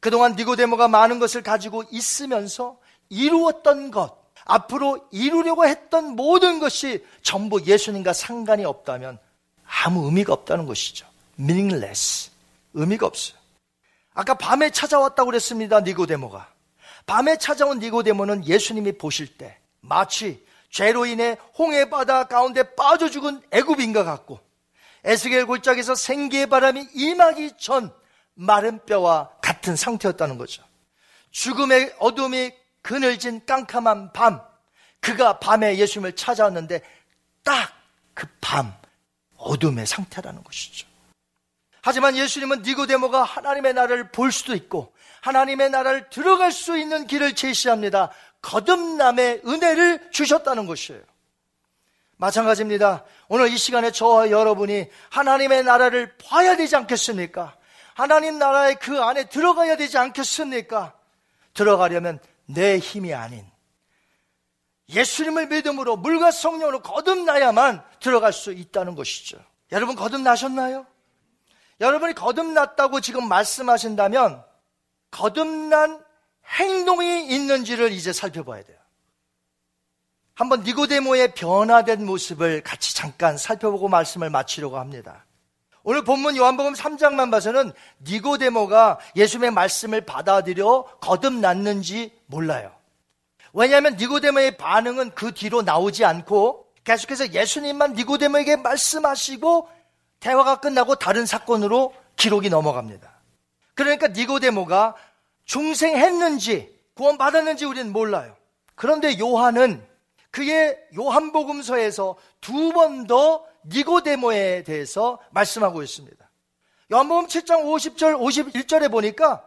그동안 니고데모가 많은 것을 가지고 있으면서 이루었던 것, 앞으로 이루려고 했던 모든 것이 전부 예수님과 상관이 없다면 아무 의미가 없다는 것이죠. meaningless. 의미가 없어요. 아까 밤에 찾아왔다고 그랬습니다. 니고데모가. 밤에 찾아온 니고데모는 예수님이 보실 때 마치 죄로 인해 홍해 바다 가운데 빠져 죽은 애굽인과 같고 에스겔 골짜기에서 생기의 바람이 임하기 전 마른 뼈와 같은 상태였다는 거죠. 죽음의 어둠이 그늘진 깜깜한 밤, 그가 밤에 예수님을 찾아왔는데 딱 그 밤 어둠의 상태라는 것이죠. 하지만 예수님은 니고데모가 하나님의 나라를 볼 수도 있고 하나님의 나라를 들어갈 수 있는 길을 제시합니다. 거듭남의 은혜를 주셨다는 것이에요. 마찬가지입니다. 오늘 이 시간에 저와 여러분이 하나님의 나라를 봐야 되지 않겠습니까? 하나님 나라의 그 안에 들어가야 되지 않겠습니까? 들어가려면 내 힘이 아닌 예수님을 믿음으로 물과 성령으로 거듭나야만 들어갈 수 있다는 것이죠. 여러분 거듭나셨나요? 여러분이 거듭났다고 지금 말씀하신다면 거듭난 행동이 있는지를 이제 살펴봐야 돼요. 한번 니고데모의 변화된 모습을 같이 잠깐 살펴보고 말씀을 마치려고 합니다. 오늘 본문 요한복음 3장만 봐서는 니고데모가 예수님의 말씀을 받아들여 거듭났는지 몰라요. 왜냐하면 니고데모의 반응은 그 뒤로 나오지 않고 계속해서 예수님만 니고데모에게 말씀하시고 대화가 끝나고 다른 사건으로 기록이 넘어갑니다. 그러니까 니고데모가 중생했는지 구원받았는지 우리는 몰라요. 그런데 요한은 그의 요한복음서에서 두 번 더 니고데모에 대해서 말씀하고 있습니다. 요한복음 7장 50절 51절에 보니까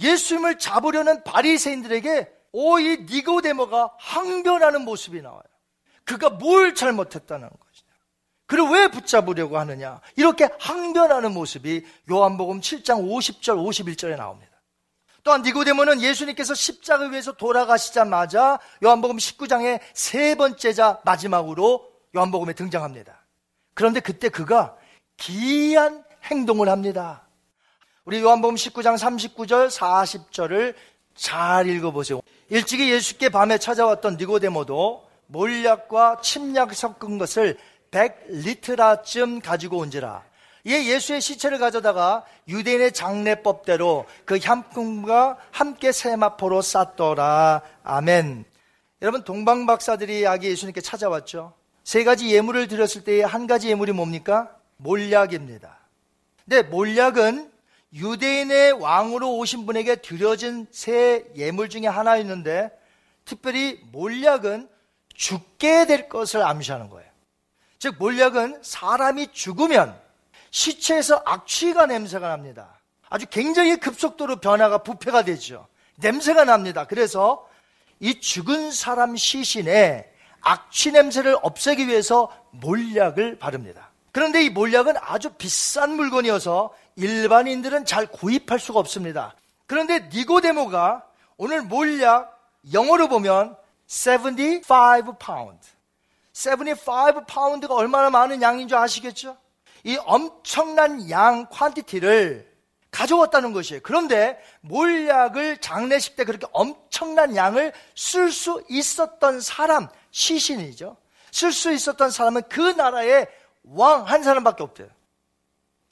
예수님을 잡으려는 바리새인들에게 오이 니고데모가 항변하는 모습이 나와요. 그가 뭘 잘못했다는 것이냐. 그를 왜 붙잡으려고 하느냐. 이렇게 항변하는 모습이 요한복음 7장 50절 51절에 나옵니다. 또한 니고데모는 예수님께서 십자가 위에서 돌아가시자마자 요한복음 19장의 세 번째 자 마지막으로 요한복음에 등장합니다. 그런데 그때 그가 기이한 행동을 합니다. 우리 요한복음 19장 39절 40절을 잘 읽어보세요. 일찍이 예수께 밤에 찾아왔던 니고데모도 몰약과 침략 섞은 것을 100리트라쯤 가지고 온지라. 이에 예수의 시체를 가져다가 유대인의 장례법대로 그 향품과 함께 세마포로 쌌더라. 아멘. 여러분 동방 박사들이 아기 예수님께 찾아왔죠. 세 가지 예물을 드렸을 때의 한 가지 예물이 뭡니까? 몰약입니다. 근데 몰약은 유대인의 왕으로 오신 분에게 드려진 새 예물 중에 하나였는데 특별히 몰약은 죽게 될 것을 암시하는 거예요. 즉 몰약은 사람이 죽으면 시체에서 악취가 냄새가 납니다. 아주 굉장히 급속도로 변화가 부패가 되죠. 냄새가 납니다. 그래서 이 죽은 사람 시신에 악취 냄새를 없애기 위해서 몰약을 바릅니다. 그런데 이 몰약은 아주 비싼 물건이어서 일반인들은 잘 구입할 수가 없습니다. 그런데 니고데모가 오늘 몰약 영어로 보면 75 파운드. 75 파운드가 얼마나 많은 양인 줄 아시겠죠? 이 엄청난 양 quantity를 가져왔다는 것이에요. 그런데 몰약을 장례식 때 그렇게 엄청난 양을 쓸 수 있었던 사람, 시신이죠. 쓸 수 있었던 사람은 그 나라의 왕 한 사람밖에 없대요.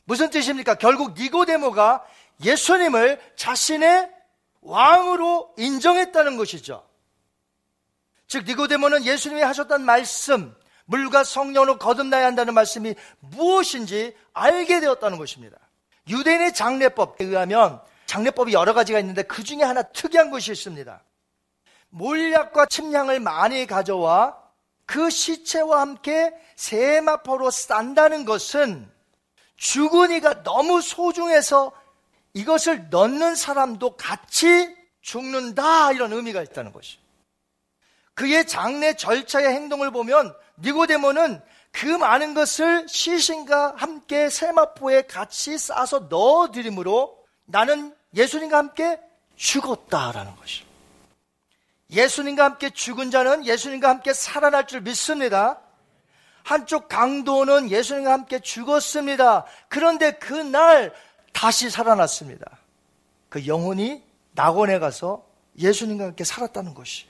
무슨 뜻입니까? 결국 니고데모가 예수님을 자신의 왕으로 인정했다는 것이죠. 즉 니고데모는 예수님이 하셨던 말씀, 물과 성령으로 거듭나야 한다는 말씀이 무엇인지 알게 되었다는 것입니다. 유대인의 장례법에 의하면 장례법이 여러 가지가 있는데 그 중에 하나 특이한 것이 있습니다. 몰약과 침향을 많이 가져와 그 시체와 함께 세마포로 싼다는 것은 죽은 이가 너무 소중해서 이것을 넣는 사람도 같이 죽는다 이런 의미가 있다는 것이. 그의 장례 절차의 행동을 보면 니고데모는 그 많은 것을 시신과 함께 세마포에 같이 싸서 넣어드림으로 나는 예수님과 함께 죽었다라는 것이. 예수님과 함께 죽은 자는 예수님과 함께 살아날 줄 믿습니다. 한쪽 강도는 예수님과 함께 죽었습니다. 그런데 그날 다시 살아났습니다. 그 영혼이 낙원에 가서 예수님과 함께 살았다는 것이.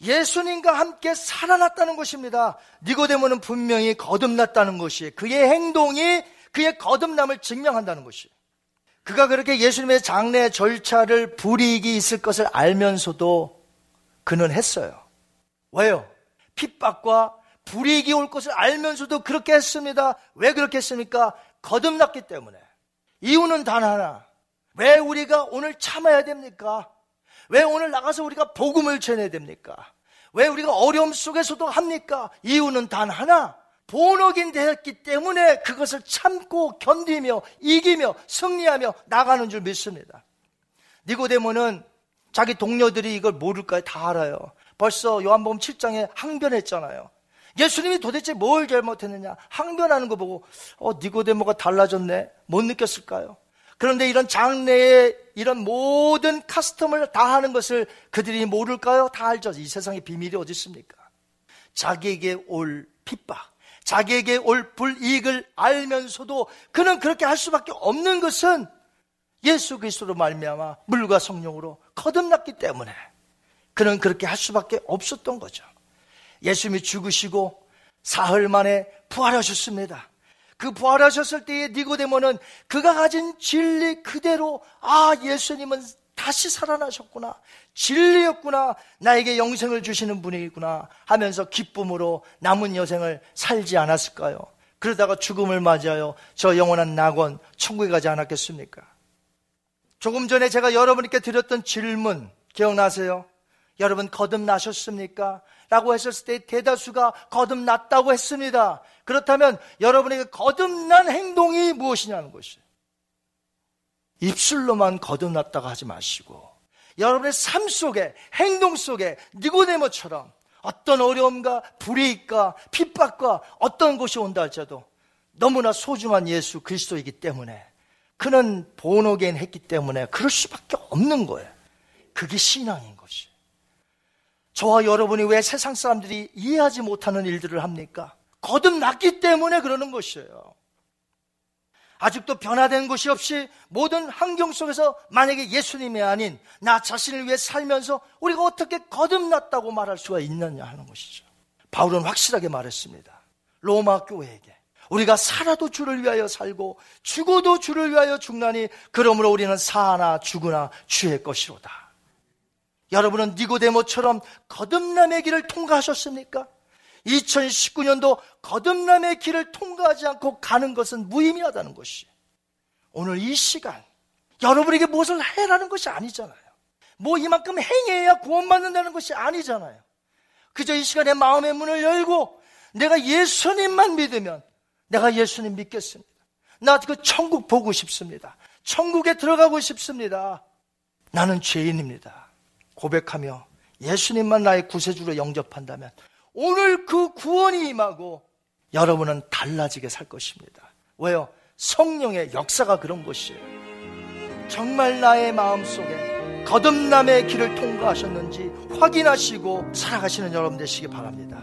예수님과 함께 살아났다는 것입니다. 니고데모는 분명히 거듭났다는 것이 그의 행동이 그의 거듭남을 증명한다는 것이. 그가 그렇게 예수님의 장례 절차를 불이익이 있을 것을 알면서도 그는 했어요. 왜요? 핍박과 불이익이 올 것을 알면서도 그렇게 했습니다. 왜 그렇게 했습니까? 거듭났기 때문에. 이유는 단 하나. 왜 우리가 오늘 참아야 됩니까? 왜 오늘 나가서 우리가 복음을 전해야 됩니까? 왜 우리가 어려움 속에서도 합니까? 이유는 단 하나. 본어긴 되었기 때문에 그것을 참고 견디며 이기며 승리하며 나가는 줄 믿습니다. 니고데모는 자기 동료들이 이걸 모를까요? 다 알아요. 벌써 요한복음 7장에 항변했잖아요. 예수님이 도대체 뭘 잘못했느냐? 항변하는 거 보고 어 니고데모가 달라졌네. 못 느꼈을까요? 그런데 이런 장래에 이런 모든 카스텀을 다 하는 것을 그들이 모를까요? 다 알죠. 이 세상에 비밀이 어디 있습니까? 자기에게 올 핍박, 자기에게 올 불이익을 알면서도 그는 그렇게 할 수밖에 없는 것은 예수 그리스도로 말미암아 물과 성령으로 거듭났기 때문에 그는 그렇게 할 수밖에 없었던 거죠. 예수님이 죽으시고 사흘 만에 부활하셨습니다. 그 부활하셨을 때의 니고데모는 그가 가진 진리 그대로 아 예수님은 다시 살아나셨구나 진리였구나 나에게 영생을 주시는 분이구나 하면서 기쁨으로 남은 여생을 살지 않았을까요? 그러다가 죽음을 맞이하여 저 영원한 낙원 천국에 가지 않았겠습니까? 조금 전에 제가 여러분께 드렸던 질문 기억나세요? 여러분 거듭나셨습니까? 라고 했었을 때 대다수가 거듭났다고 했습니다. 그렇다면 여러분에게 거듭난 행동이 무엇이냐는 것이에요. 입술로만 거듭났다고 하지 마시고 여러분의 삶 속에 행동 속에 니고데모처럼 어떤 어려움과 불이익과 핍박과 어떤 것이 온다 할지라도 너무나 소중한 예수 그리스도이기 때문에 그는 본어겐 했기 때문에 그럴 수밖에 없는 거예요. 그게 신앙인 것이. 저와 여러분이 왜 세상 사람들이 이해하지 못하는 일들을 합니까? 거듭났기 때문에 그러는 것이에요. 아직도 변화된 것이 없이 모든 환경 속에서 만약에 예수님이 아닌 나 자신을 위해 살면서 우리가 어떻게 거듭났다고 말할 수가 있느냐 하는 것이죠. 바울은 확실하게 말했습니다. 로마 교회에게 우리가 살아도 주를 위하여 살고 죽어도 주를 위하여 죽나니 그러므로 우리는 사나 죽으나 주의 것이로다. 여러분은 니고데모처럼 거듭남의 길을 통과하셨습니까? 2019년도 거듭남의 길을 통과하지 않고 가는 것은 무의미하다는 것이 오늘 이 시간 여러분에게 무엇을 해라는 것이 아니잖아요. 뭐 이만큼 행해야 구원받는다는 것이 아니잖아요. 그저 이 시간에 마음의 문을 열고 내가 예수님만 믿으면 내가 예수님 믿겠습니다. 나 그 천국 보고 싶습니다. 천국에 들어가고 싶습니다. 나는 죄인입니다. 고백하며 예수님만 나의 구세주로 영접한다면 오늘 그 구원이 임하고 여러분은 달라지게 살 것입니다. 왜요? 성령의 역사가 그런 것이에요. 정말 나의 마음 속에 거듭남의 길을 통과하셨는지 확인하시고 살아가시는 여러분 되시기 바랍니다.